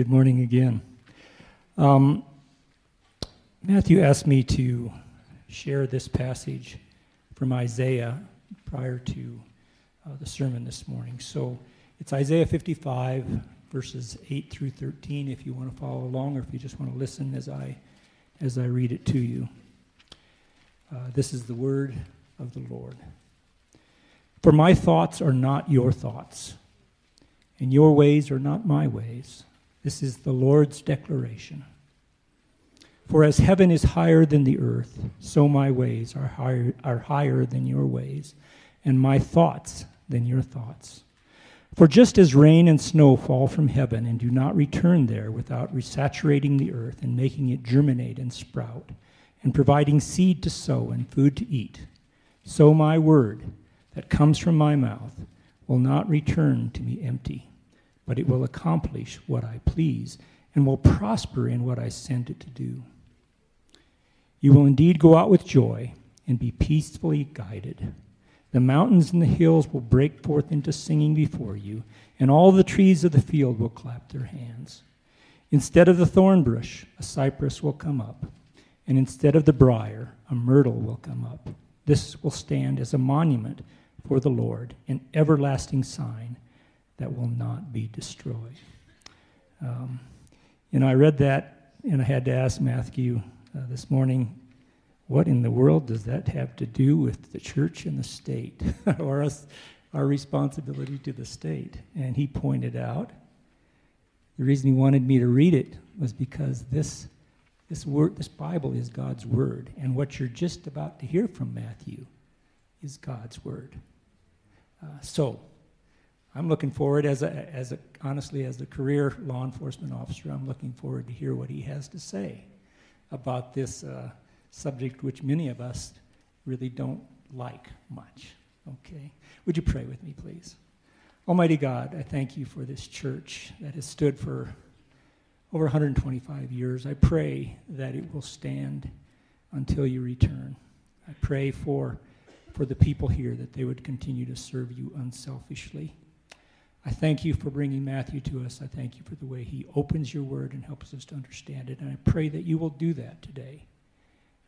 Good morning again. Um, Matthew asked me to share this passage from Isaiah prior to uh, the sermon this morning. So it's Isaiah 55, verses 8 through 13, if you want to follow along or if you just want to listen as I, as I read it to you. Uh, this is the word of the Lord. For my thoughts are not your thoughts, and your ways are not my ways. This is the Lord's declaration. For as heaven is higher than the earth, so my ways are higher, are higher than your ways, and my thoughts than your thoughts. For just as rain and snow fall from heaven and do not return there without resaturating the earth and making it germinate and sprout, and providing seed to sow and food to eat, so my word that comes from my mouth will not return to me empty, but it will accomplish what I please and will prosper in what I send it to do. You will indeed go out with joy and be peacefully guided. The mountains and the hills will break forth into singing before you, and all the trees of the field will clap their hands. Instead of the thorn bush, a cypress will come up, and instead of the brier, a myrtle will come up. This will stand as a monument for the Lord, an everlasting sign that will not be destroyed. Um, you know, I read that, and I had to ask Matthew uh, this morning what in the world does that have to do with the church and the state or us, our responsibility to the state? And he pointed out the reason he wanted me to read it was because this, this, word, this Bible is God's word. And what you're just about to hear from Matthew is God's word. Uh, so, I'm looking forward, as a, as a, honestly, as a career law enforcement officer, I'm looking forward to hear what he has to say about this uh, subject which many of us really don't like much. Okay? Would you pray with me, please? Almighty God, I thank you for this church that has stood for over 125 years. I pray that it will stand until you return. I pray for, for the people here that they would continue to serve you unselfishly. I thank you for bringing Matthew to us. I thank you for the way he opens your word and helps us to understand it. And I pray that you will do that today.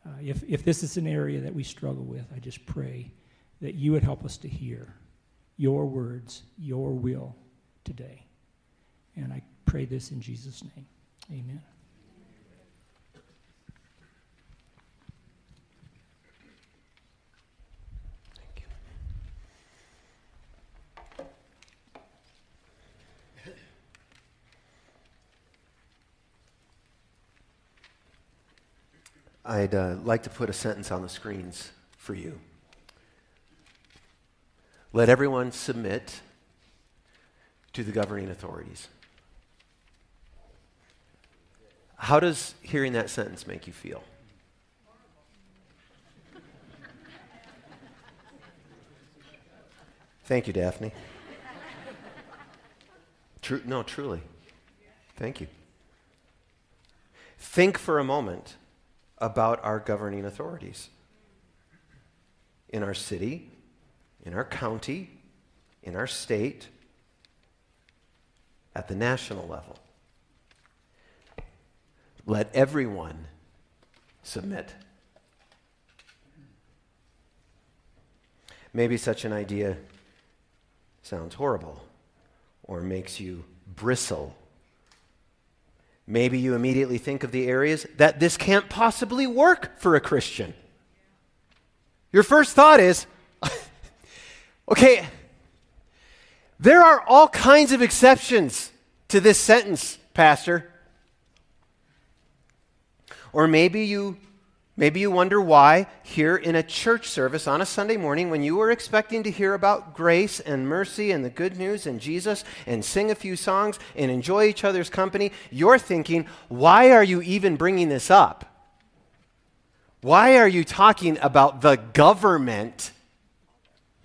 Uh, if, if this is an area that we struggle with, I just pray that you would help us to hear your words, your will today. And I pray this in Jesus' name. Amen. I'd uh, like to put a sentence on the screens for you. Let everyone submit to the governing authorities. How does hearing that sentence make you feel? Thank you, Daphne. True, no, truly. Thank you. Think for a moment about our governing authorities in our city, in our county, in our state, at the national level. Let everyone submit. Maybe such an idea sounds horrible or makes you bristle Maybe you immediately think of the areas that this can't possibly work for a Christian. Your first thought is, okay, there are all kinds of exceptions to this sentence, Pastor. Or maybe you Maybe you wonder why, here in a church service on a Sunday morning, when you were expecting to hear about grace and mercy and the good news and Jesus and sing a few songs and enjoy each other's company, you're thinking, why are you even bringing this up? Why are you talking about the government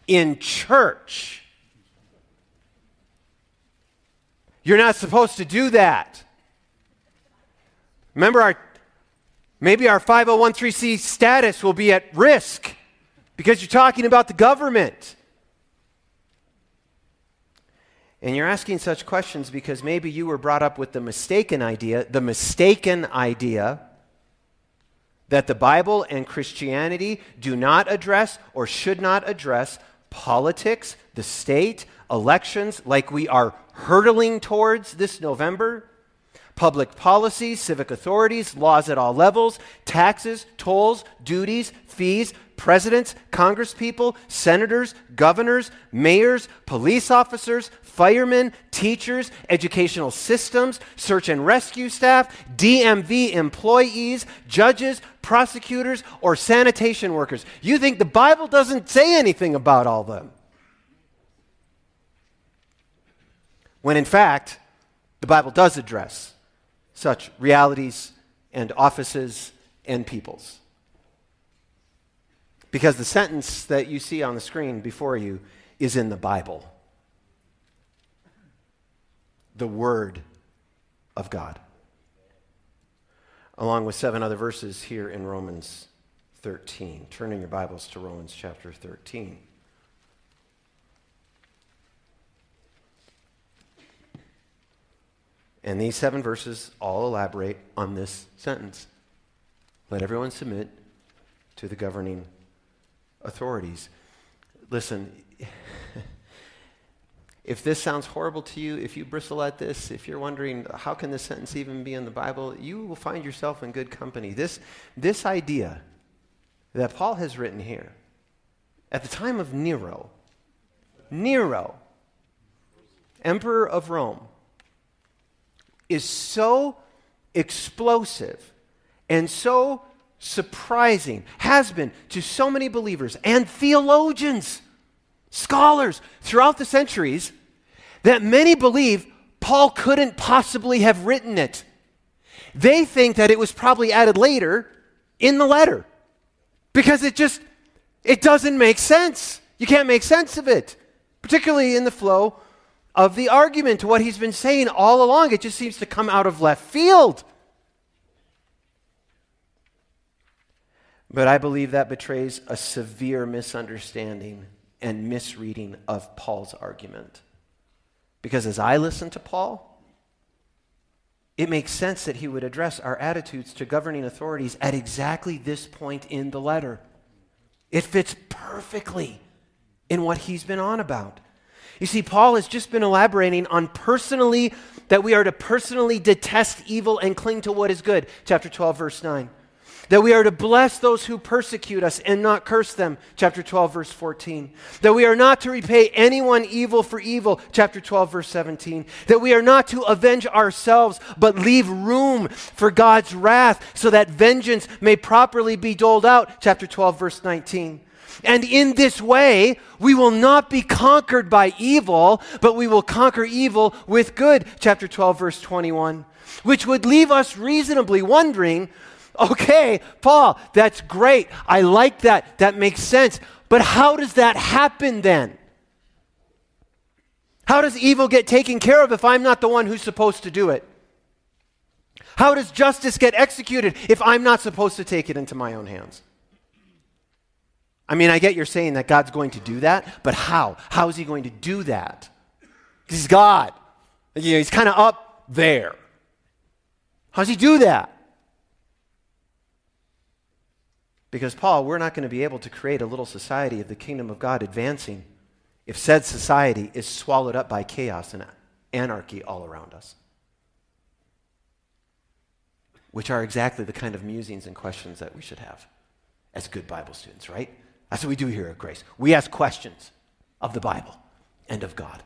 in church? You're not supposed to do that. Remember our Maybe our 501c status will be at risk because you're talking about the government. And you're asking such questions because maybe you were brought up with the mistaken idea, the mistaken idea that the Bible and Christianity do not address or should not address politics, the state, elections like we are hurtling towards this November, public policy, civic authorities, laws at all levels, taxes, tolls, duties, fees, presidents, congresspeople, senators, governors, mayors, police officers, firemen, teachers, educational systems, search and rescue staff, DMV employees, judges, prosecutors, or sanitation workers. You think the Bible doesn't say anything about all them. When in fact, the Bible does address such realities and offices and peoples. Because the sentence that you see on the screen before you is in the Bible the Word of God. Along with seven other verses here in Romans 13. Turning your Bibles to Romans chapter 13. And these seven verses all elaborate on this sentence Let everyone submit to the governing authorities. Listen, if this sounds horrible to you, if you bristle at this, if you're wondering how can this sentence even be in the Bible, you will find yourself in good company. This, this idea that Paul has written here, at the time of Nero, Nero, emperor of Rome, is so explosive and so surprising, has been to so many believers and theologians, scholars throughout the centuries, that many believe Paul couldn't possibly have written it. They think that it was probably added later in the letter because it just it doesn't make sense. You can't make sense of it, particularly in the flow of the argument to what he's been saying all along. It just seems to come out of left field. But I believe that betrays a severe misunderstanding and misreading of Paul's argument. Because as I listen to Paul, it makes sense that he would address our attitudes to governing authorities at exactly this point in the letter. It fits perfectly in what he's been on about. You see, Paul has just been elaborating on personally that we are to personally detest evil and cling to what is good. Chapter 12, verse 9. That we are to bless those who persecute us and not curse them. Chapter 12, verse 14. That we are not to repay anyone evil for evil. Chapter 12, verse 17. That we are not to avenge ourselves, but leave room for God's wrath so that vengeance may properly be doled out. Chapter 12, verse 19. And in this way, we will not be conquered by evil, but we will conquer evil with good. Chapter 12, verse 21. Which would leave us reasonably wondering okay, Paul, that's great. I like that. That makes sense. But how does that happen then? How does evil get taken care of if I'm not the one who's supposed to do it? How does justice get executed if I'm not supposed to take it into my own hands? I mean, I get you're saying that God's going to do that, but how? How is he going to do that? He's God. You know, he's kind of up there. How does he do that? Because, Paul, we're not going to be able to create a little society of the kingdom of God advancing if said society is swallowed up by chaos and anarchy all around us. Which are exactly the kind of musings and questions that we should have as good Bible students, right? That's what we do here at Grace. We ask questions of the Bible and of God.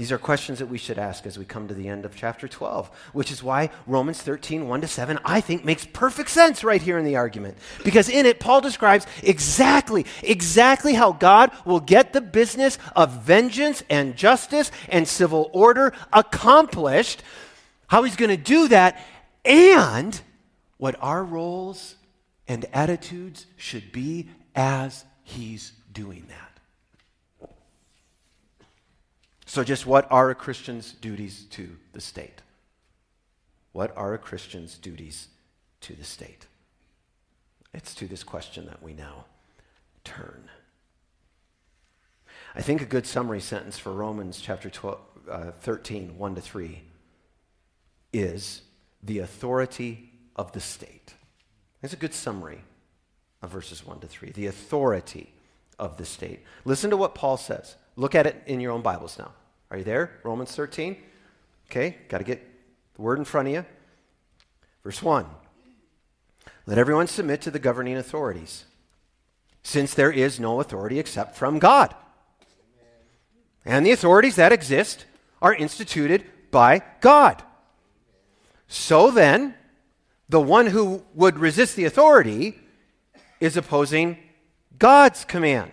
These are questions that we should ask as we come to the end of chapter 12, which is why Romans 13, 1 to 7, I think makes perfect sense right here in the argument. Because in it, Paul describes exactly, exactly how God will get the business of vengeance and justice and civil order accomplished, how he's going to do that, and what our roles and attitudes should be as he's doing that. So, just what are a Christian's duties to the state? What are a Christian's duties to the state? It's to this question that we now turn. I think a good summary sentence for Romans chapter 12, uh, 13, 1 to 3 is the authority of the state. It's a good summary of verses 1 to 3. The authority of the state. Listen to what Paul says. Look at it in your own Bibles now. Are you there? Romans 13. Okay, got to get the word in front of you. Verse 1 Let everyone submit to the governing authorities, since there is no authority except from God. And the authorities that exist are instituted by God. So then, the one who would resist the authority is opposing God's command.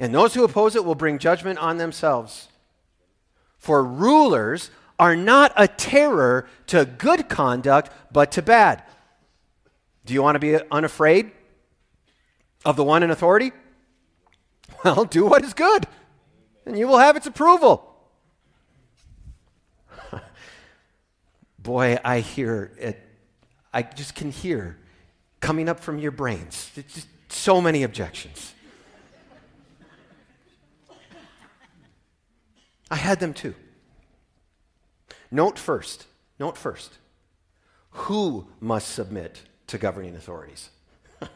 And those who oppose it will bring judgment on themselves. For rulers are not a terror to good conduct, but to bad. Do you want to be unafraid of the one in authority? Well, do what is good, and you will have its approval. Boy, I hear it. I just can hear coming up from your brains. It's just so many objections. I had them too. Note first, note first, who must submit to governing authorities?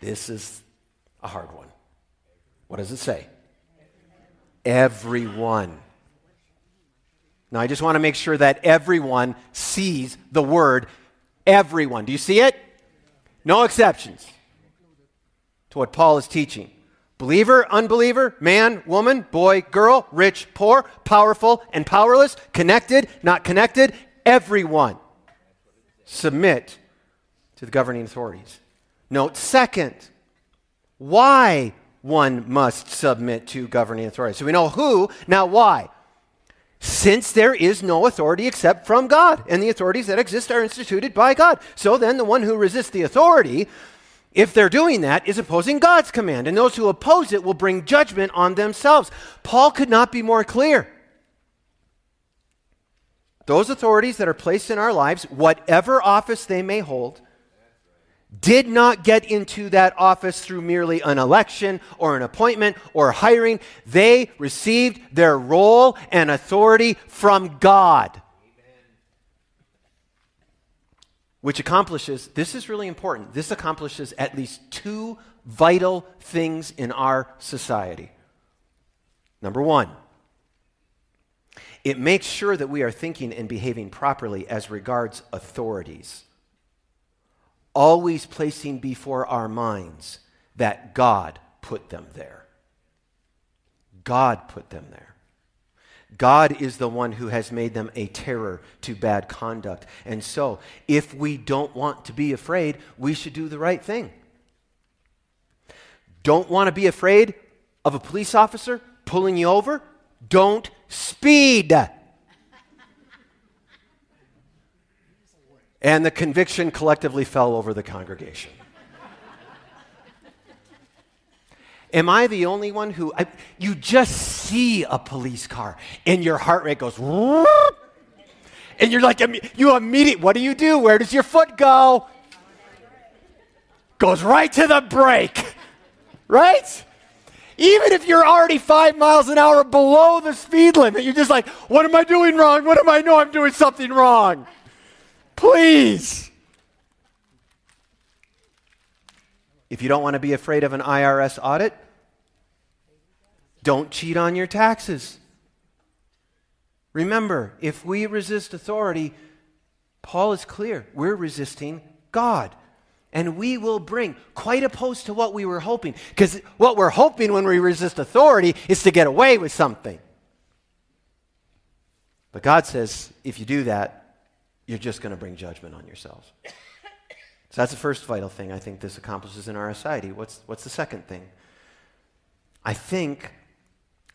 this is a hard one. What does it say? Everyone. Now, I just want to make sure that everyone sees the word everyone. Do you see it? No exceptions to what Paul is teaching. Believer, unbeliever, man, woman, boy, girl, rich, poor, powerful, and powerless, connected, not connected, everyone submit to the governing authorities. Note second, why one must submit to governing authorities. So we know who, now why? Since there is no authority except from God, and the authorities that exist are instituted by God. So then, the one who resists the authority if they're doing that, is opposing God's command, and those who oppose it will bring judgment on themselves. Paul could not be more clear. Those authorities that are placed in our lives, whatever office they may hold, did not get into that office through merely an election or an appointment or hiring. They received their role and authority from God. which accomplishes, this is really important, this accomplishes at least two vital things in our society. Number one, it makes sure that we are thinking and behaving properly as regards authorities, always placing before our minds that God put them there. God put them there. God is the one who has made them a terror to bad conduct. And so, if we don't want to be afraid, we should do the right thing. Don't want to be afraid of a police officer pulling you over? Don't speed. And the conviction collectively fell over the congregation. Am I the only one who, I, you just see a police car and your heart rate goes, and you're like, you immediately, what do you do? Where does your foot go? Goes right to the brake, right? Even if you're already five miles an hour below the speed limit, you're just like, what am I doing wrong? What am I know I'm doing something wrong? Please. If you don't want to be afraid of an IRS audit, don't cheat on your taxes. Remember, if we resist authority, Paul is clear, we're resisting God. And we will bring, quite opposed to what we were hoping. Because what we're hoping when we resist authority is to get away with something. But God says, if you do that, you're just going to bring judgment on yourselves. So that's the first vital thing I think this accomplishes in our society. What's, what's the second thing? I think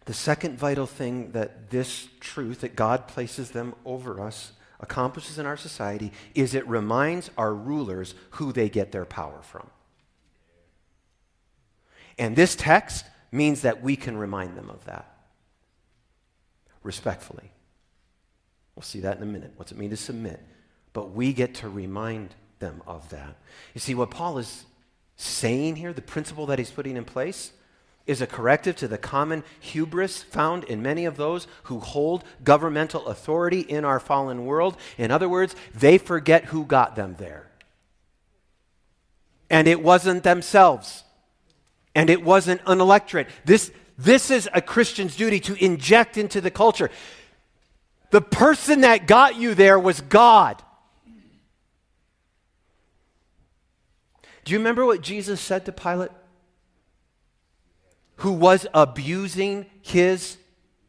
the second vital thing that this truth, that God places them over us, accomplishes in our society is it reminds our rulers who they get their power from. And this text means that we can remind them of that respectfully. We'll see that in a minute. What's it mean to submit? But we get to remind them of that. You see, what Paul is saying here, the principle that he's putting in place, is a corrective to the common hubris found in many of those who hold governmental authority in our fallen world. In other words, they forget who got them there. And it wasn't themselves. And it wasn't an electorate. This, this is a Christian's duty to inject into the culture. The person that got you there was God. Do you remember what Jesus said to Pilate? Who was abusing his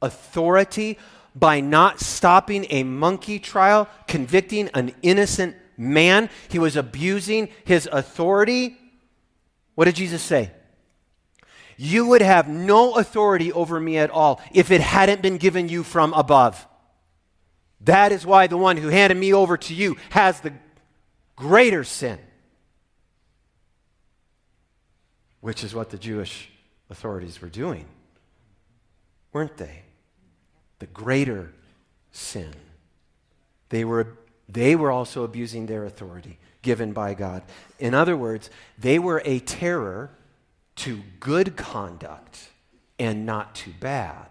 authority by not stopping a monkey trial, convicting an innocent man. He was abusing his authority. What did Jesus say? You would have no authority over me at all if it hadn't been given you from above. That is why the one who handed me over to you has the greater sin, which is what the Jewish authorities were doing, weren't they? The greater sin. They were, they were also abusing their authority given by God. In other words, they were a terror to good conduct and not to bad.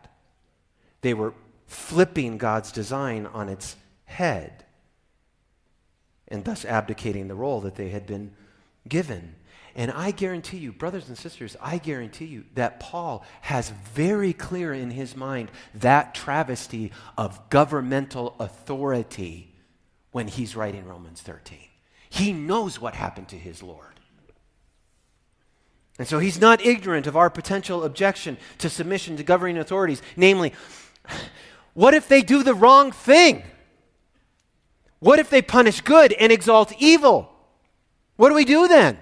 They were flipping God's design on its head and thus abdicating the role that they had been given. And I guarantee you, brothers and sisters, I guarantee you that Paul has very clear in his mind that travesty of governmental authority when he's writing Romans 13. He knows what happened to his Lord. And so he's not ignorant of our potential objection to submission to governing authorities, namely, what if they do the wrong thing? What if they punish good and exalt evil? What do we do then?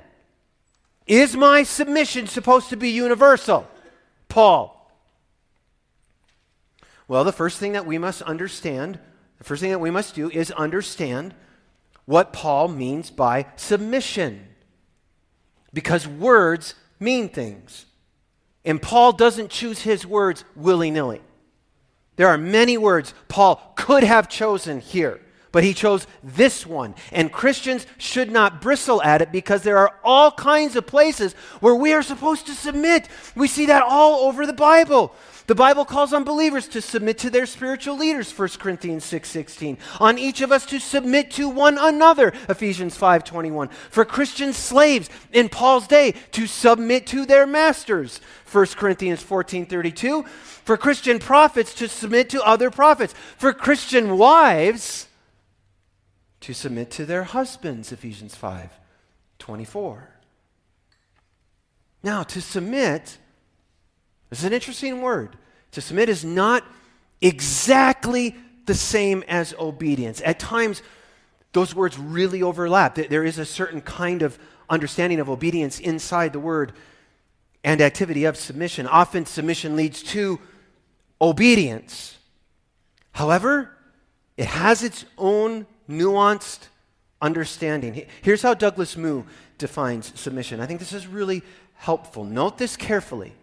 Is my submission supposed to be universal? Paul. Well, the first thing that we must understand, the first thing that we must do is understand what Paul means by submission. Because words mean things. And Paul doesn't choose his words willy nilly. There are many words Paul could have chosen here, but he chose this one. And Christians should not bristle at it because there are all kinds of places where we are supposed to submit. We see that all over the Bible. The Bible calls on believers to submit to their spiritual leaders, 1 Corinthians 6:16. on each of us to submit to one another, Ephesians 5:21. For Christian slaves in Paul's day to submit to their masters, 1 Corinthians 14:32. For Christian prophets to submit to other prophets. For Christian wives to submit to their husbands, Ephesians 5:24. Now, to submit is an interesting word. To submit is not exactly the same as obedience. At times, those words really overlap. There is a certain kind of understanding of obedience inside the word and activity of submission. Often, submission leads to obedience. However, it has its own nuanced understanding. Here's how Douglas Moo defines submission. I think this is really helpful. Note this carefully.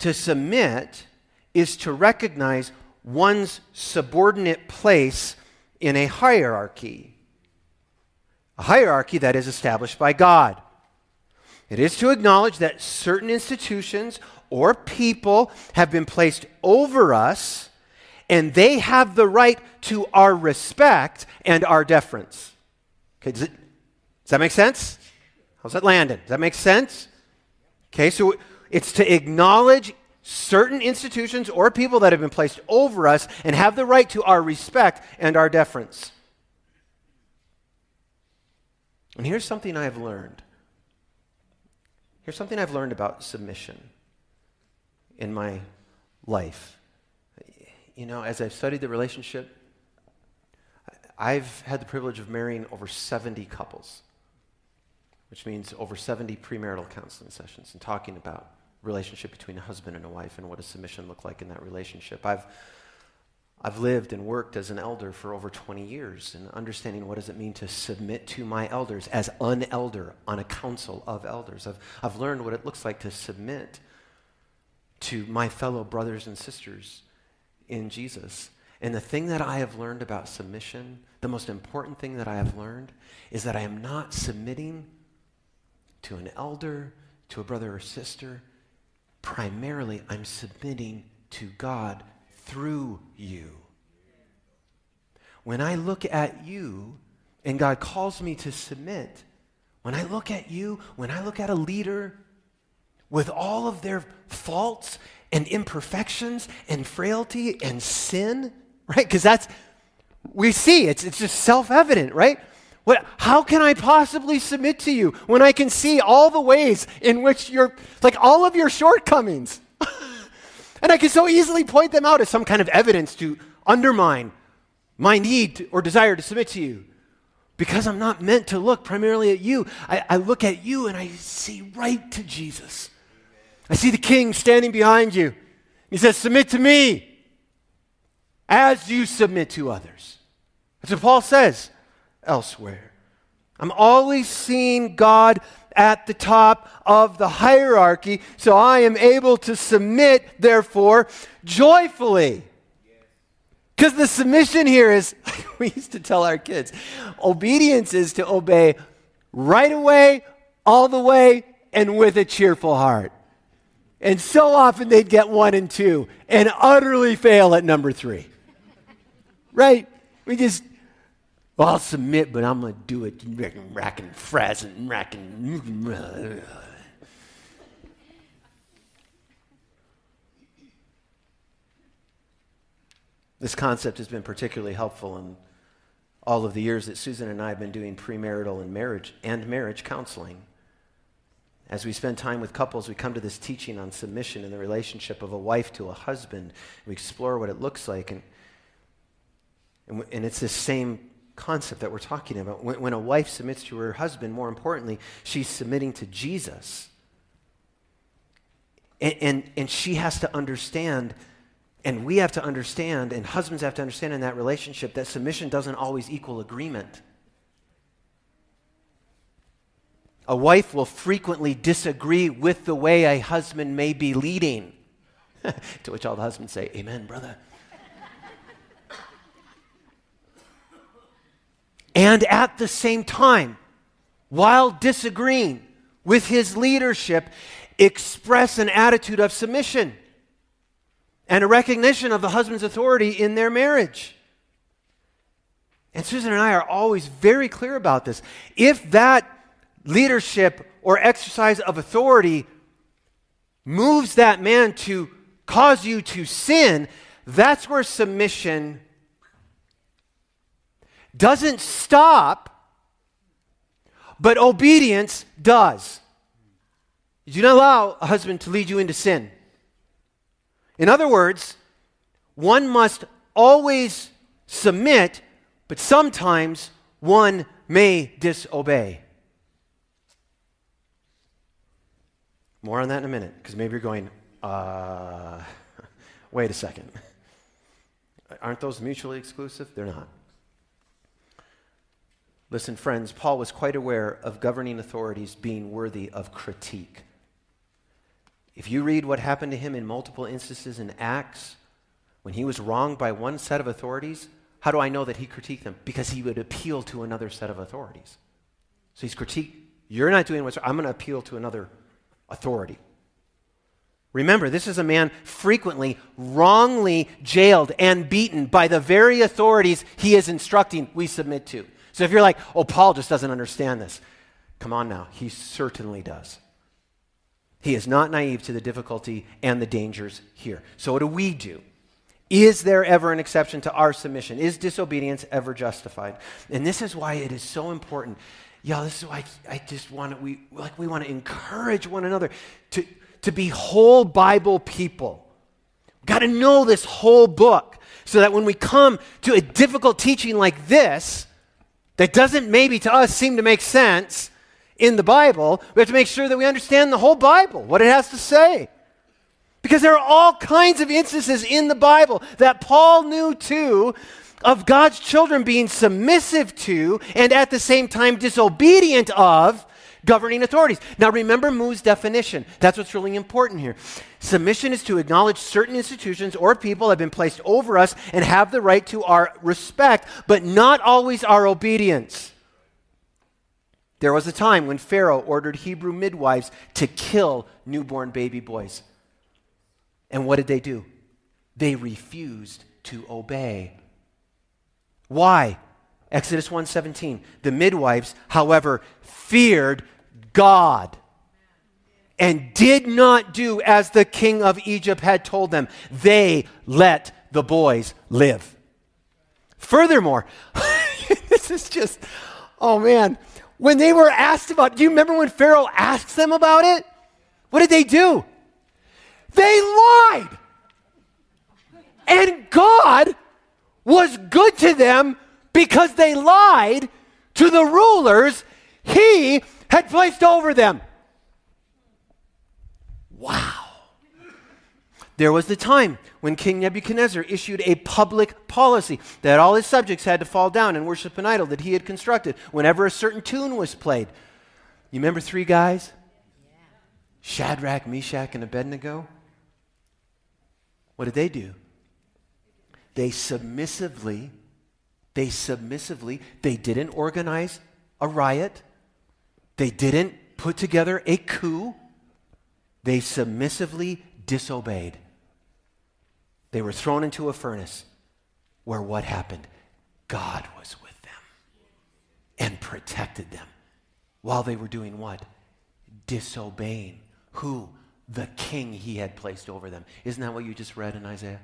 To submit is to recognize one's subordinate place in a hierarchy, a hierarchy that is established by God. It is to acknowledge that certain institutions or people have been placed over us and they have the right to our respect and our deference. Okay, does, it, does that make sense? How's that landing? Does that make sense? Okay, so it's to acknowledge certain institutions or people that have been placed over us and have the right to our respect and our deference. And here's something I have learned. Here's something I've learned about submission in my life. You know, as I've studied the relationship, I've had the privilege of marrying over 70 couples, which means over 70 premarital counseling sessions and talking about relationship between a husband and a wife and what does submission look like in that relationship. I've I've lived and worked as an elder for over 20 years and understanding what does it mean to submit to my elders as an elder on a council of elders. I've, I've learned what it looks like to submit to my fellow brothers and sisters in Jesus. And the thing that I have learned about submission, the most important thing that I have learned, is that I am not submitting to an elder, to a brother or sister, primarily I'm submitting to God through you. When I look at you and God calls me to submit, when I look at you, when I look at a leader with all of their faults and imperfections and frailty and sin, right? Because that's, we see, it's, it's just self evident, right? What, how can I possibly submit to you when I can see all the ways in which you're, like all of your shortcomings? and I can so easily point them out as some kind of evidence to undermine my need to, or desire to submit to you. Because I'm not meant to look primarily at you, I, I look at you and I see right to Jesus. I see the king standing behind you. He says, Submit to me as you submit to others. That's what Paul says elsewhere. I'm always seeing God at the top of the hierarchy, so I am able to submit, therefore, joyfully. Because the submission here is, we used to tell our kids, obedience is to obey right away, all the way, and with a cheerful heart. And so often they'd get one and two and utterly fail at number three. right? We just, well, I'll submit, but I'm going to do it racking, frazzing, racking. This concept has been particularly helpful in all of the years that Susan and I have been doing premarital and marriage and marriage counseling. As we spend time with couples, we come to this teaching on submission in the relationship of a wife to a husband. We explore what it looks like. And, and, and it's this same concept that we're talking about. When, when a wife submits to her husband, more importantly, she's submitting to Jesus. And, and, and she has to understand, and we have to understand, and husbands have to understand in that relationship that submission doesn't always equal agreement. A wife will frequently disagree with the way a husband may be leading. to which all the husbands say, Amen, brother. and at the same time, while disagreeing with his leadership, express an attitude of submission and a recognition of the husband's authority in their marriage. And Susan and I are always very clear about this. If that leadership or exercise of authority moves that man to cause you to sin, that's where submission doesn't stop, but obedience does. You do not allow a husband to lead you into sin. In other words, one must always submit, but sometimes one may disobey. More on that in a minute, because maybe you're going, uh, wait a second. Aren't those mutually exclusive? They're not. Listen, friends, Paul was quite aware of governing authorities being worthy of critique. If you read what happened to him in multiple instances in Acts, when he was wronged by one set of authorities, how do I know that he critiqued them? Because he would appeal to another set of authorities. So he's critiqued. You're not doing what's right, I'm going to appeal to another authority. Remember, this is a man frequently wrongly jailed and beaten by the very authorities he is instructing we submit to. So if you're like, oh, Paul just doesn't understand this, come on now. He certainly does. He is not naive to the difficulty and the dangers here. So what do we do? Is there ever an exception to our submission? Is disobedience ever justified? And this is why it is so important yeah, this is why I just want to, we, like we want to encourage one another to, to be whole Bible people. Got to know this whole book so that when we come to a difficult teaching like this, that doesn't maybe to us seem to make sense in the Bible, we have to make sure that we understand the whole Bible, what it has to say. Because there are all kinds of instances in the Bible that Paul knew too of God's children being submissive to and at the same time disobedient of governing authorities. Now, remember Moo's definition. That's what's really important here. Submission is to acknowledge certain institutions or people have been placed over us and have the right to our respect, but not always our obedience. There was a time when Pharaoh ordered Hebrew midwives to kill newborn baby boys. And what did they do? They refused to obey. Why? Exodus 1:17. The midwives, however, feared God and did not do as the king of Egypt had told them. They let the boys live. Furthermore, this is just, oh man, when they were asked about, do you remember when Pharaoh asked them about it? What did they do? They lied. And God was good to them because they lied to the rulers he had placed over them. Wow. There was the time when King Nebuchadnezzar issued a public policy that all his subjects had to fall down and worship an idol that he had constructed whenever a certain tune was played. You remember three guys? Shadrach, Meshach, and Abednego? What did they do? They submissively, they submissively, they didn't organize a riot. They didn't put together a coup. They submissively disobeyed. They were thrown into a furnace where what happened? God was with them and protected them while they were doing what? Disobeying. Who? The king he had placed over them. Isn't that what you just read in Isaiah?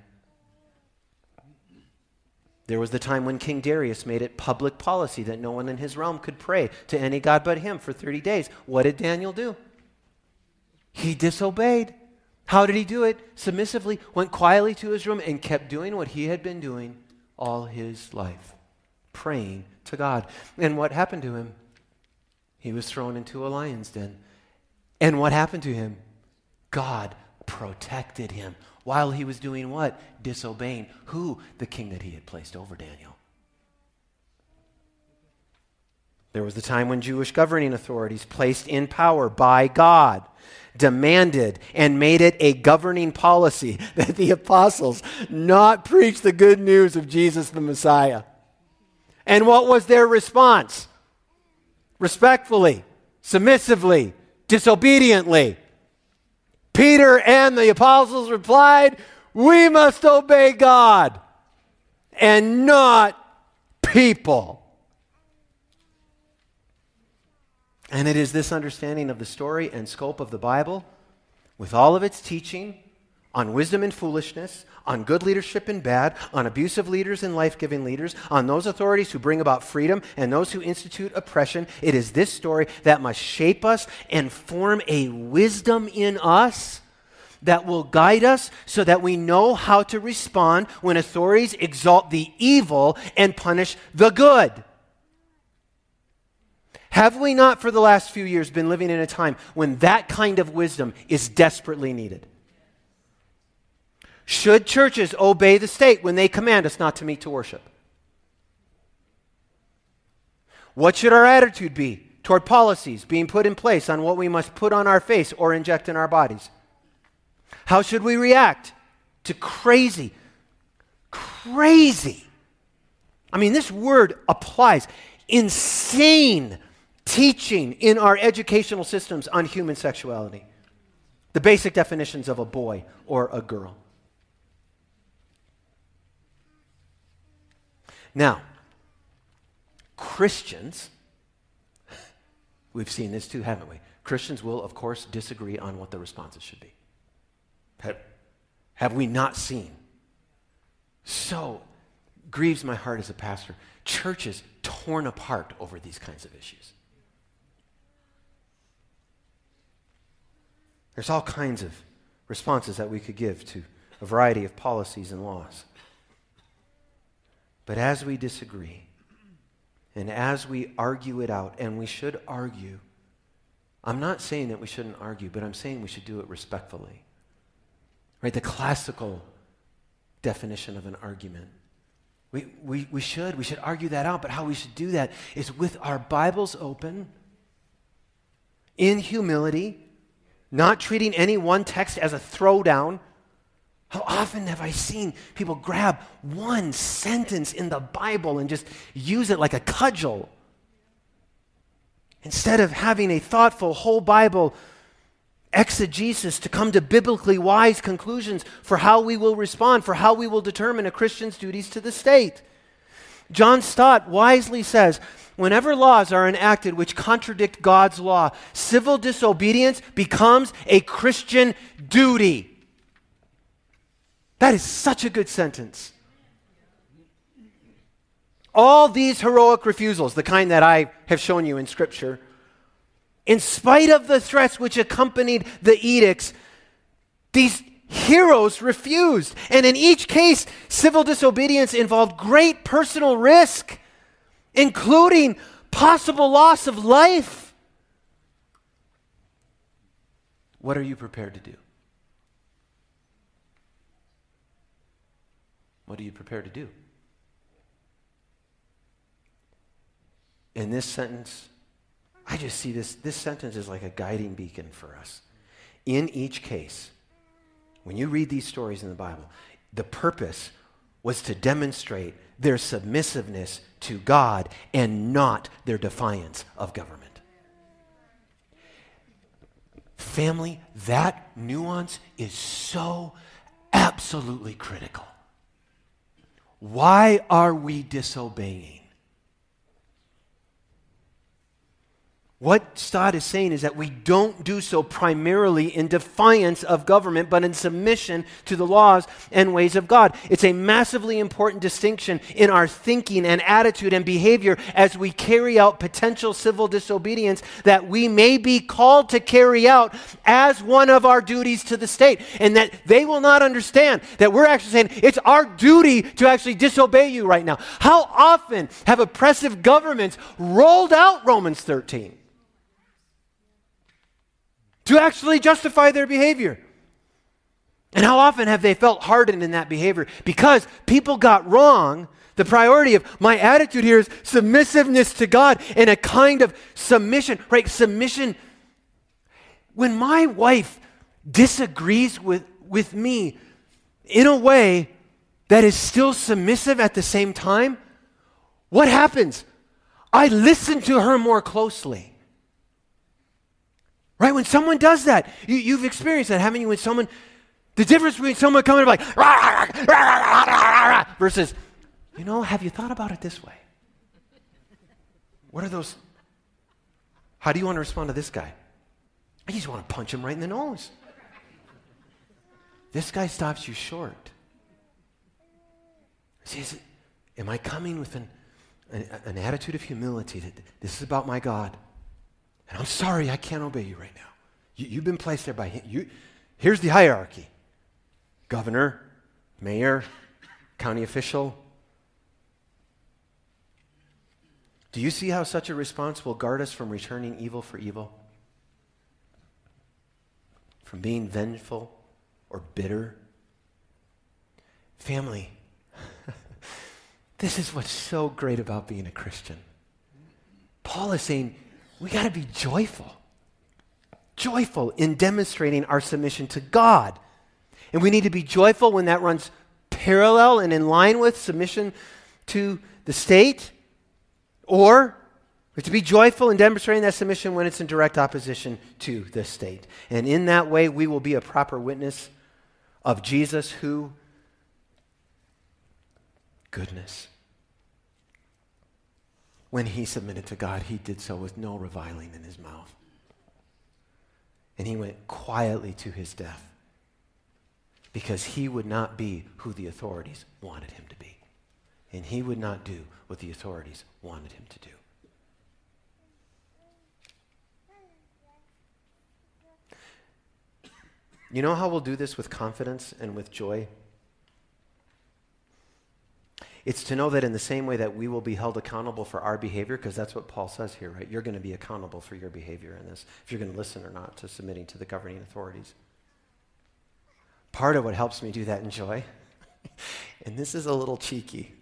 There was the time when King Darius made it public policy that no one in his realm could pray to any god but him for 30 days. What did Daniel do? He disobeyed. How did he do it? Submissively, went quietly to his room and kept doing what he had been doing all his life praying to God. And what happened to him? He was thrown into a lion's den. And what happened to him? God protected him while he was doing what? Disobeying. Who? The king that he had placed over Daniel. There was the time when Jewish governing authorities, placed in power by God, demanded and made it a governing policy that the apostles not preach the good news of Jesus the Messiah. And what was their response? Respectfully, submissively, disobediently. Peter and the apostles replied, We must obey God and not people. And it is this understanding of the story and scope of the Bible, with all of its teaching on wisdom and foolishness, on good leadership and bad, on abusive leaders and life giving leaders, on those authorities who bring about freedom and those who institute oppression. It is this story that must shape us and form a wisdom in us that will guide us so that we know how to respond when authorities exalt the evil and punish the good. Have we not, for the last few years, been living in a time when that kind of wisdom is desperately needed? Should churches obey the state when they command us not to meet to worship? What should our attitude be toward policies being put in place on what we must put on our face or inject in our bodies? How should we react to crazy, crazy? I mean, this word applies. Insane teaching in our educational systems on human sexuality. The basic definitions of a boy or a girl. Now, Christians, we've seen this too, haven't we? Christians will, of course, disagree on what the responses should be. Have, have we not seen? So grieves my heart as a pastor. Churches torn apart over these kinds of issues. There's all kinds of responses that we could give to a variety of policies and laws. But as we disagree, and as we argue it out, and we should argue, I'm not saying that we shouldn't argue, but I'm saying we should do it respectfully. Right? The classical definition of an argument. We, we, we should. We should argue that out, but how we should do that is with our Bibles open, in humility, not treating any one text as a throwdown. How often have I seen people grab one sentence in the Bible and just use it like a cudgel? Instead of having a thoughtful whole Bible exegesis to come to biblically wise conclusions for how we will respond, for how we will determine a Christian's duties to the state. John Stott wisely says whenever laws are enacted which contradict God's law, civil disobedience becomes a Christian duty. That is such a good sentence. All these heroic refusals, the kind that I have shown you in Scripture, in spite of the threats which accompanied the edicts, these heroes refused. And in each case, civil disobedience involved great personal risk, including possible loss of life. What are you prepared to do? What are you prepared to do? In this sentence, I just see this, this sentence is like a guiding beacon for us. In each case, when you read these stories in the Bible, the purpose was to demonstrate their submissiveness to God and not their defiance of government. Family, that nuance is so absolutely critical. Why are we disobeying? What Stott is saying is that we don't do so primarily in defiance of government, but in submission to the laws and ways of God. It's a massively important distinction in our thinking and attitude and behavior as we carry out potential civil disobedience that we may be called to carry out as one of our duties to the state. And that they will not understand that we're actually saying it's our duty to actually disobey you right now. How often have oppressive governments rolled out Romans 13? To actually justify their behavior. And how often have they felt hardened in that behavior? Because people got wrong the priority of my attitude here is submissiveness to God and a kind of submission, right? Submission. When my wife disagrees with, with me in a way that is still submissive at the same time, what happens? I listen to her more closely. Right? When someone does that, you, have experienced that, haven't you? When someone, the difference between someone coming like, rah, rah, rah, versus, you know, have you thought about it this way? What are those? How do you want to respond to this guy? I just want to punch him right in the nose. This guy stops you short. Says, am I coming with an, an, an attitude of humility that this is about my God? And I'm sorry I can't obey you right now. You, have been placed there by him. You, here's the hierarchy governor, mayor, county official. Do you see how such a response will guard us from returning evil for evil? From being vengeful or bitter? Family, this is what's so great about being a Christian. Paul is saying, we got to be joyful. Joyful in demonstrating our submission to God. And we need to be joyful when that runs parallel and in line with submission to the state. Or to be joyful in demonstrating that submission when it's in direct opposition to the state. And in that way, we will be a proper witness of Jesus who, goodness, when he submitted to God, he did so with no reviling in his mouth. And he went quietly to his death because he would not be who the authorities wanted him to be. And he would not do what the authorities wanted him to do. You know how we'll do this with confidence and with joy? It's to know that in the same way that we will be held accountable for our behavior, because that's what Paul says here, right? You're going to be accountable for your behavior in this, if you're going to listen or not to submitting to the governing authorities. Part of what helps me do that in joy, and this is a little cheeky,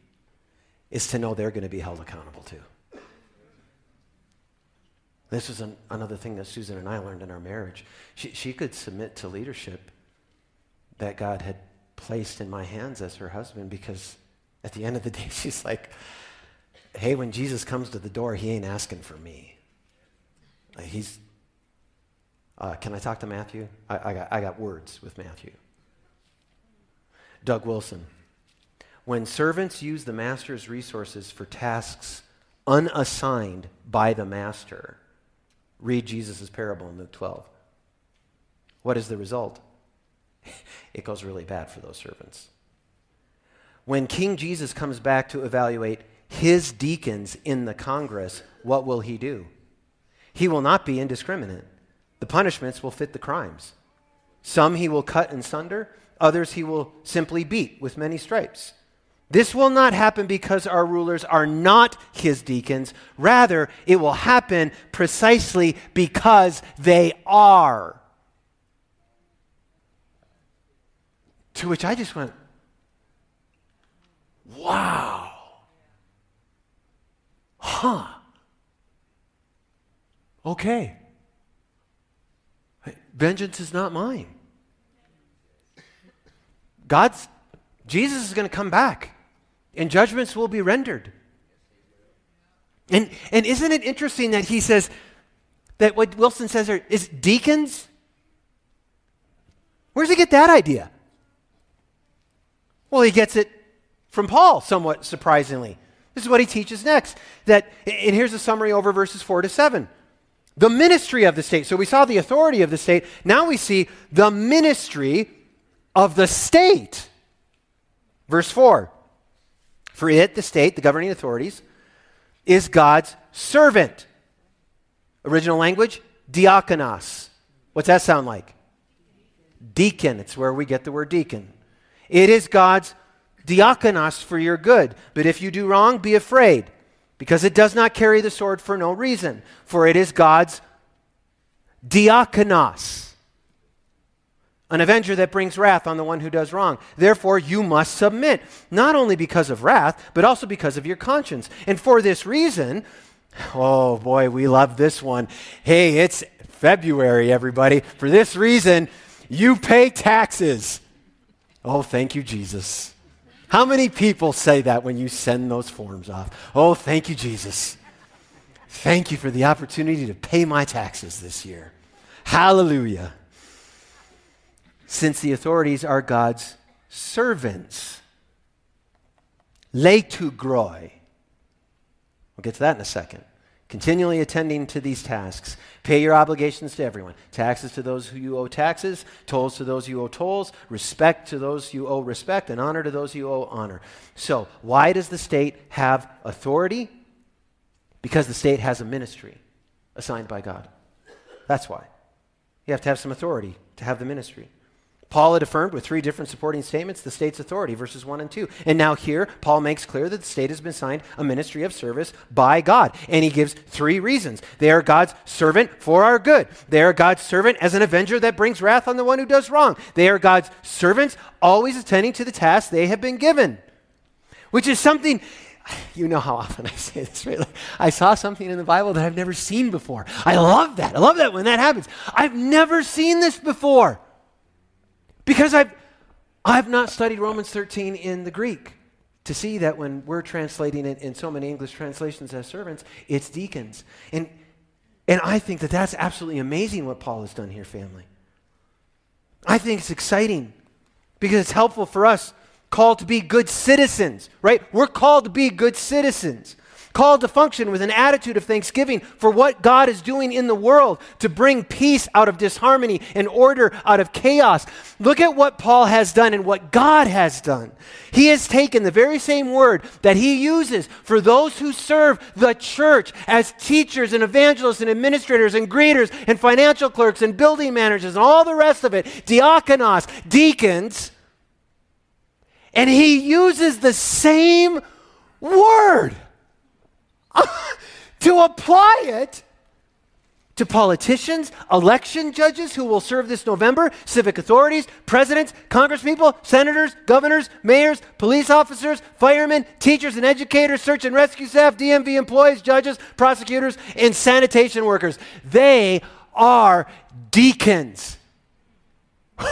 is to know they're going to be held accountable too. This was an, another thing that Susan and I learned in our marriage. She, she could submit to leadership that God had placed in my hands as her husband because at the end of the day, she's like, hey, when Jesus comes to the door, he ain't asking for me. He's, Uh, can I talk to Matthew? I, I, got, I got words with Matthew. Doug Wilson. When servants use the master's resources for tasks unassigned by the master, read Jesus' parable in Luke 12. What is the result? it goes really bad for those servants. When King Jesus comes back to evaluate his deacons in the Congress, what will he do? He will not be indiscriminate. The punishments will fit the crimes. Some he will cut and sunder, others he will simply beat with many stripes. This will not happen because our rulers are not his deacons. Rather, it will happen precisely because they are. To which I just went, wow. Huh. Okay. Vengeance is not mine. God's, Jesus is going to come back and judgments will be rendered. And, and isn't it interesting that he says that what Wilson says there is deacons? Where does he get that idea? Well, he gets it from Paul, somewhat surprisingly. This is what he teaches next. That, and here's a summary over verses 4 to 7. The ministry of the state. So we saw the authority of the state. Now we see the ministry of the state. Verse 4 For it, the state, the governing authorities, is God's servant. Original language, diakonos. What's that sound like? Deacon. It's where we get the word deacon. It is God's diakonos for your good. But if you do wrong, be afraid, because it does not carry the sword for no reason, for it is God's diakonos, an avenger that brings wrath on the one who does wrong. Therefore, you must submit, not only because of wrath, but also because of your conscience. And for this reason, oh boy, we love this one. Hey, it's February, everybody. For this reason, you pay taxes. Oh, thank you, Jesus. How many people say that when you send those forms off? Oh, thank you, Jesus. Thank you for the opportunity to pay my taxes this year. Hallelujah. Since the authorities are God's servants, leiturgoi. We'll get to that in a second continually attending to these tasks. Pay your obligations to everyone taxes to those who you owe taxes, tolls to those you owe tolls, respect to those you owe respect, and honor to those you owe honor. So, why does the state have authority? Because the state has a ministry assigned by God. That's why. You have to have some authority to have the ministry. Paul had affirmed with three different supporting statements the state's authority, verses 1 and 2. And now here, Paul makes clear that the state has been assigned a ministry of service by God. And he gives three reasons. They are God's servant for our good. They are God's servant as an avenger that brings wrath on the one who does wrong. They are God's servants always attending to the tasks they have been given. Which is something, you know how often I say this, right? Like, I saw something in the Bible that I've never seen before. I love that. I love that when that happens. I've never seen this before. Because I've, I've not studied Romans 13 in the Greek to see that when we're translating it in so many English translations as servants, it's deacons. And, and I think that that's absolutely amazing what Paul has done here, family. I think it's exciting because it's helpful for us called to be good citizens, right? We're called to be good citizens called to function with an attitude of thanksgiving for what God is doing in the world to bring peace out of disharmony and order out of chaos. Look at what Paul has done and what God has done. He has taken the very same word that he uses for those who serve the church as teachers and evangelists and administrators and greeters and financial clerks and building managers and all the rest of it, diakonos, deacons. And he uses the same word to apply it to politicians, election judges who will serve this November, civic authorities, presidents, congresspeople, senators, governors, mayors, police officers, firemen, teachers and educators, search and rescue staff, DMV employees, judges, prosecutors, and sanitation workers. They are deacons.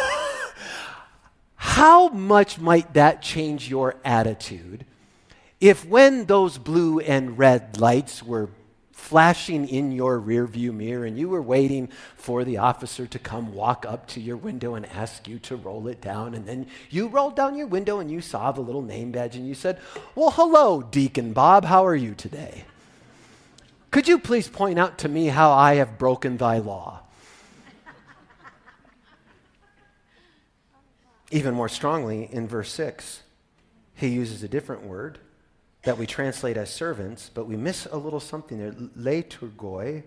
How much might that change your attitude if when those blue and red lights were flashing in your rearview mirror and you were waiting for the officer to come walk up to your window and ask you to roll it down and then you rolled down your window and you saw the little name badge and you said well hello deacon bob how are you today? Could you please point out to me how i have broken thy law? Even more strongly in verse 6 he uses a different word that we translate as servants, but we miss a little something there. Leiturgoi.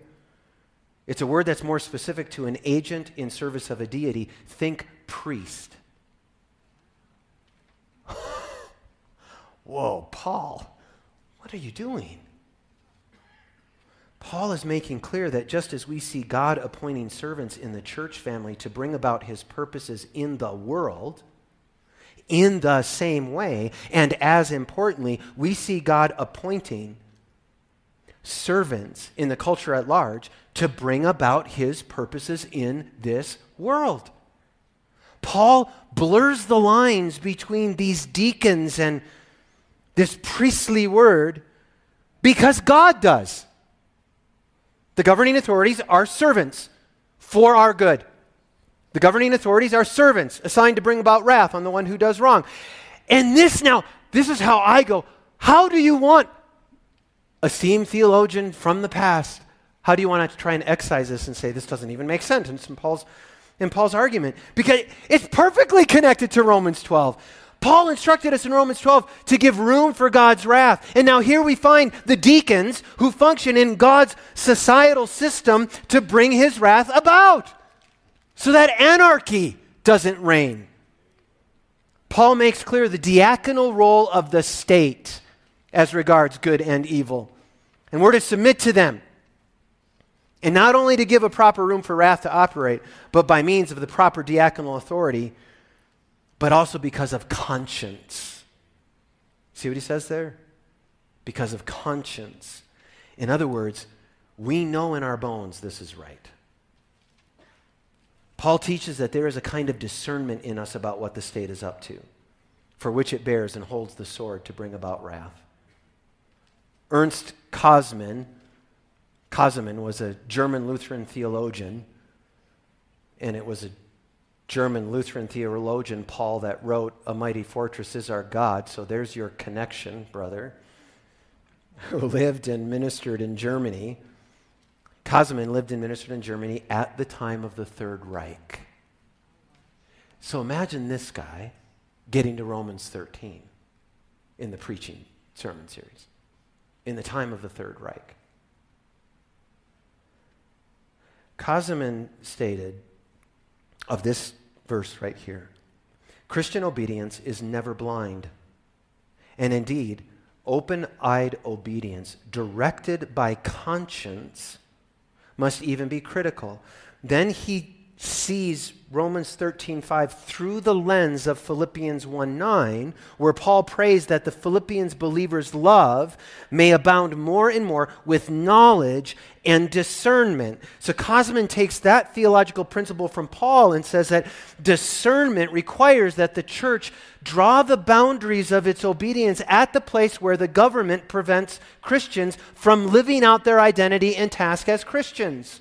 It's a word that's more specific to an agent in service of a deity. Think priest. Whoa, Paul, what are you doing? Paul is making clear that just as we see God appointing servants in the church family to bring about his purposes in the world, in the same way. And as importantly, we see God appointing servants in the culture at large to bring about his purposes in this world. Paul blurs the lines between these deacons and this priestly word because God does. The governing authorities are servants for our good. The governing authorities are servants assigned to bring about wrath on the one who does wrong. And this now, this is how I go. How do you want, a esteemed theologian from the past, how do you want to try and excise this and say this doesn't even make sense in Paul's, in Paul's argument? Because it's perfectly connected to Romans 12. Paul instructed us in Romans 12 to give room for God's wrath. And now here we find the deacons who function in God's societal system to bring his wrath about so that anarchy doesn't reign. Paul makes clear the diaconal role of the state as regards good and evil. And we're to submit to them. And not only to give a proper room for wrath to operate, but by means of the proper diaconal authority, but also because of conscience. See what he says there? Because of conscience. In other words, we know in our bones this is right. Paul teaches that there is a kind of discernment in us about what the state is up to, for which it bears and holds the sword to bring about wrath. Ernst Käsemann, Käsemann was a German Lutheran theologian, and it was a German Lutheran theologian, Paul, that wrote, A Mighty Fortress is Our God. So there's your connection, brother, who lived and ministered in Germany. Käsemann lived and ministered in Germany at the time of the Third Reich. So imagine this guy getting to Romans 13 in the preaching sermon series in the time of the Third Reich. Käsemann stated of this verse right here Christian obedience is never blind. And indeed, open eyed obedience directed by conscience must even be critical. Then he sees Romans 13:5 through the lens of Philippians 1:9 where Paul prays that the Philippians believers love may abound more and more with knowledge and discernment. So Käsemann takes that theological principle from Paul and says that discernment requires that the church draw the boundaries of its obedience at the place where the government prevents Christians from living out their identity and task as Christians.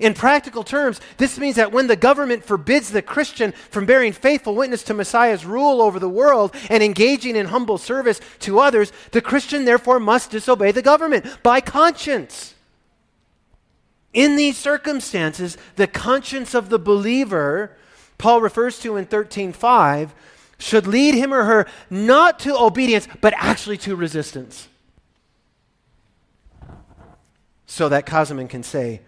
In practical terms, this means that when the government forbids the Christian from bearing faithful witness to Messiah's rule over the world and engaging in humble service to others, the Christian therefore must disobey the government by conscience. In these circumstances, the conscience of the believer, Paul refers to in 13:5, should lead him or her not to obedience, but actually to resistance. So that Käsemann can say,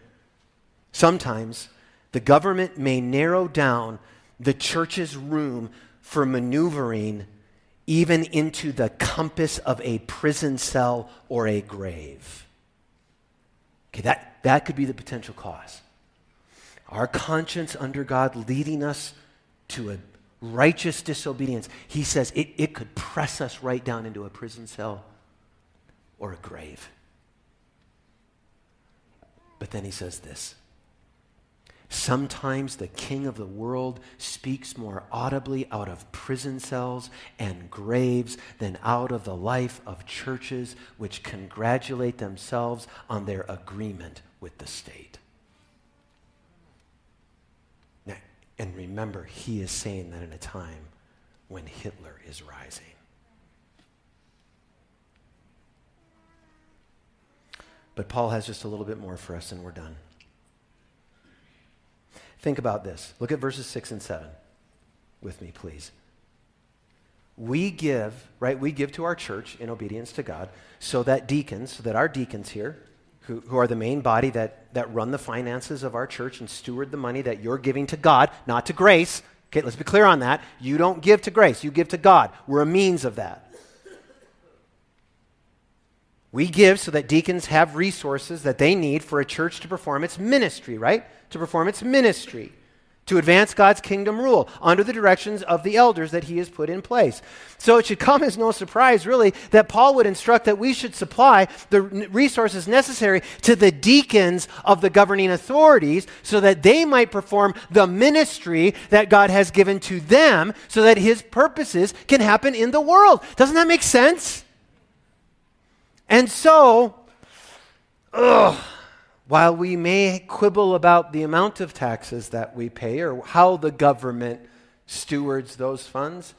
Sometimes the government may narrow down the church's room for maneuvering even into the compass of a prison cell or a grave. Okay, that, that could be the potential cause. Our conscience under God leading us to a righteous disobedience, he says it, it could press us right down into a prison cell or a grave. But then he says this Sometimes the king of the world speaks more audibly out of prison cells and graves than out of the life of churches which congratulate themselves on their agreement with the state. Now, and remember, he is saying that in a time when Hitler is rising. But Paul has just a little bit more for us, and we're done. Think about this. Look at verses 6 and 7 with me, please. We give, right? We give to our church in obedience to God so that deacons, so that our deacons here, who, who are the main body that, that run the finances of our church and steward the money that you're giving to God, not to grace. Okay, let's be clear on that. You don't give to grace, you give to God. We're a means of that. We give so that deacons have resources that they need for a church to perform its ministry, right? To perform its ministry, to advance God's kingdom rule under the directions of the elders that he has put in place. So it should come as no surprise, really, that Paul would instruct that we should supply the resources necessary to the deacons of the governing authorities so that they might perform the ministry that God has given to them so that his purposes can happen in the world. Doesn't that make sense? And so, ugh, while we may quibble about the amount of taxes that we pay or how the government stewards those funds,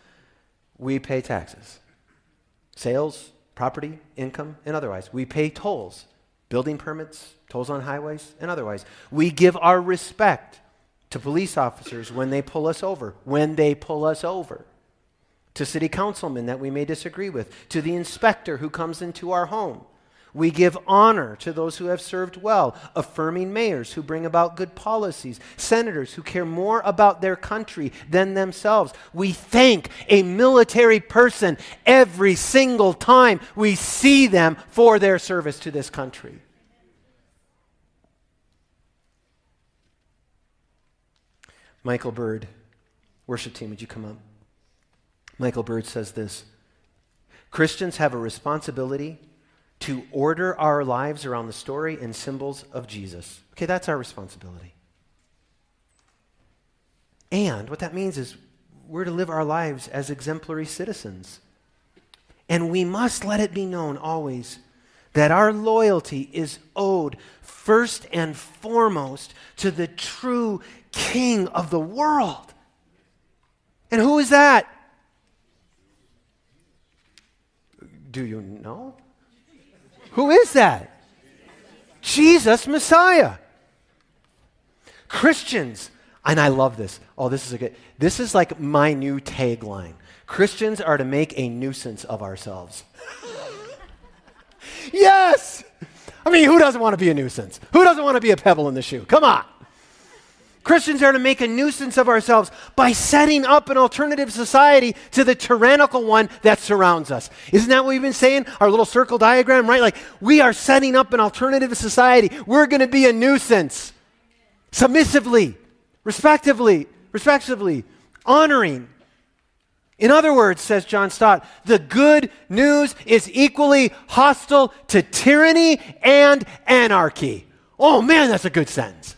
we pay taxes. Sales, property, income, and otherwise. We pay tolls, building permits, tolls on highways, and otherwise. We give our respect to police officers when they pull us over, when they pull us over to city councilmen that we may disagree with, to the inspector who comes into our home. We give honor to those who have served well, affirming mayors who bring about good policies, senators who care more about their country than themselves. We thank a military person every single time we see them for their service to this country. Michael Bird, worship team, would you come up? Michael Bird says this Christians have a responsibility to order our lives around the story and symbols of Jesus. Okay, that's our responsibility. And what that means is we're to live our lives as exemplary citizens. And we must let it be known always that our loyalty is owed first and foremost to the true King of the world. And who is that? Do you know? Who is that? Jesus Messiah. Christians, and I love this. Oh, this is a good. This is like my new tagline. Christians are to make a nuisance of ourselves. yes! I mean, who doesn't want to be a nuisance? Who doesn't want to be a pebble in the shoe? Come on. Christians are to make a nuisance of ourselves by setting up an alternative society to the tyrannical one that surrounds us. Isn't that what we've been saying? Our little circle diagram, right? Like, we are setting up an alternative society. We're going to be a nuisance. Submissively, respectively, respectively, honoring. In other words, says John Stott, the good news is equally hostile to tyranny and anarchy. Oh man, that's a good sentence.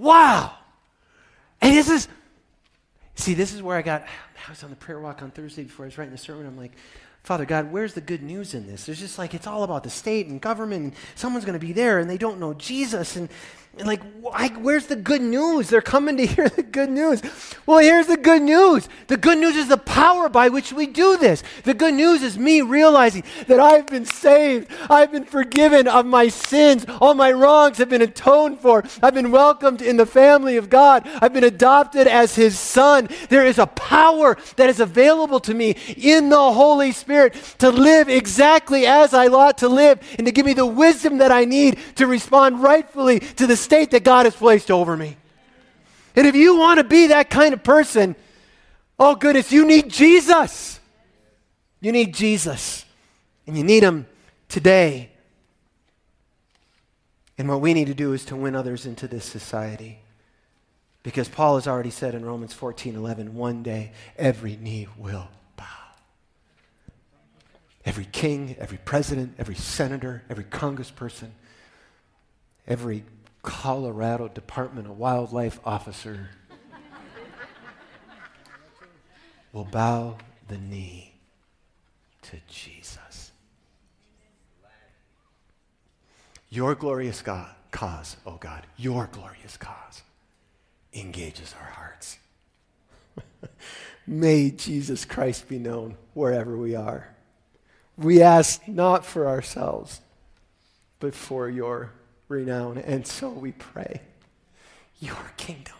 Wow. And this is, see, this is where I got, I was on the prayer walk on Thursday before I was writing the sermon. I'm like, Father God, where's the good news in this? There's just like, it's all about the state and government, and someone's going to be there and they don't know Jesus. And, like, why, where's the good news? They're coming to hear the good news. Well, here's the good news. The good news is the power by which we do this. The good news is me realizing that I've been saved. I've been forgiven of my sins. All my wrongs have been atoned for. I've been welcomed in the family of God. I've been adopted as his son. There is a power that is available to me in the Holy Spirit to live exactly as I ought to live and to give me the wisdom that I need to respond rightfully to the state that God has placed over me. And if you want to be that kind of person, oh goodness, you need Jesus. You need Jesus. And you need him today. And what we need to do is to win others into this society. Because Paul has already said in Romans 14 11, one day every knee will bow. Every king, every president, every senator, every congressperson, every Colorado Department of Wildlife officer will bow the knee to Jesus. Your glorious God, cause, oh God, your glorious cause engages our hearts. May Jesus Christ be known wherever we are. We ask not for ourselves, but for your renown. And so we pray, Your kingdom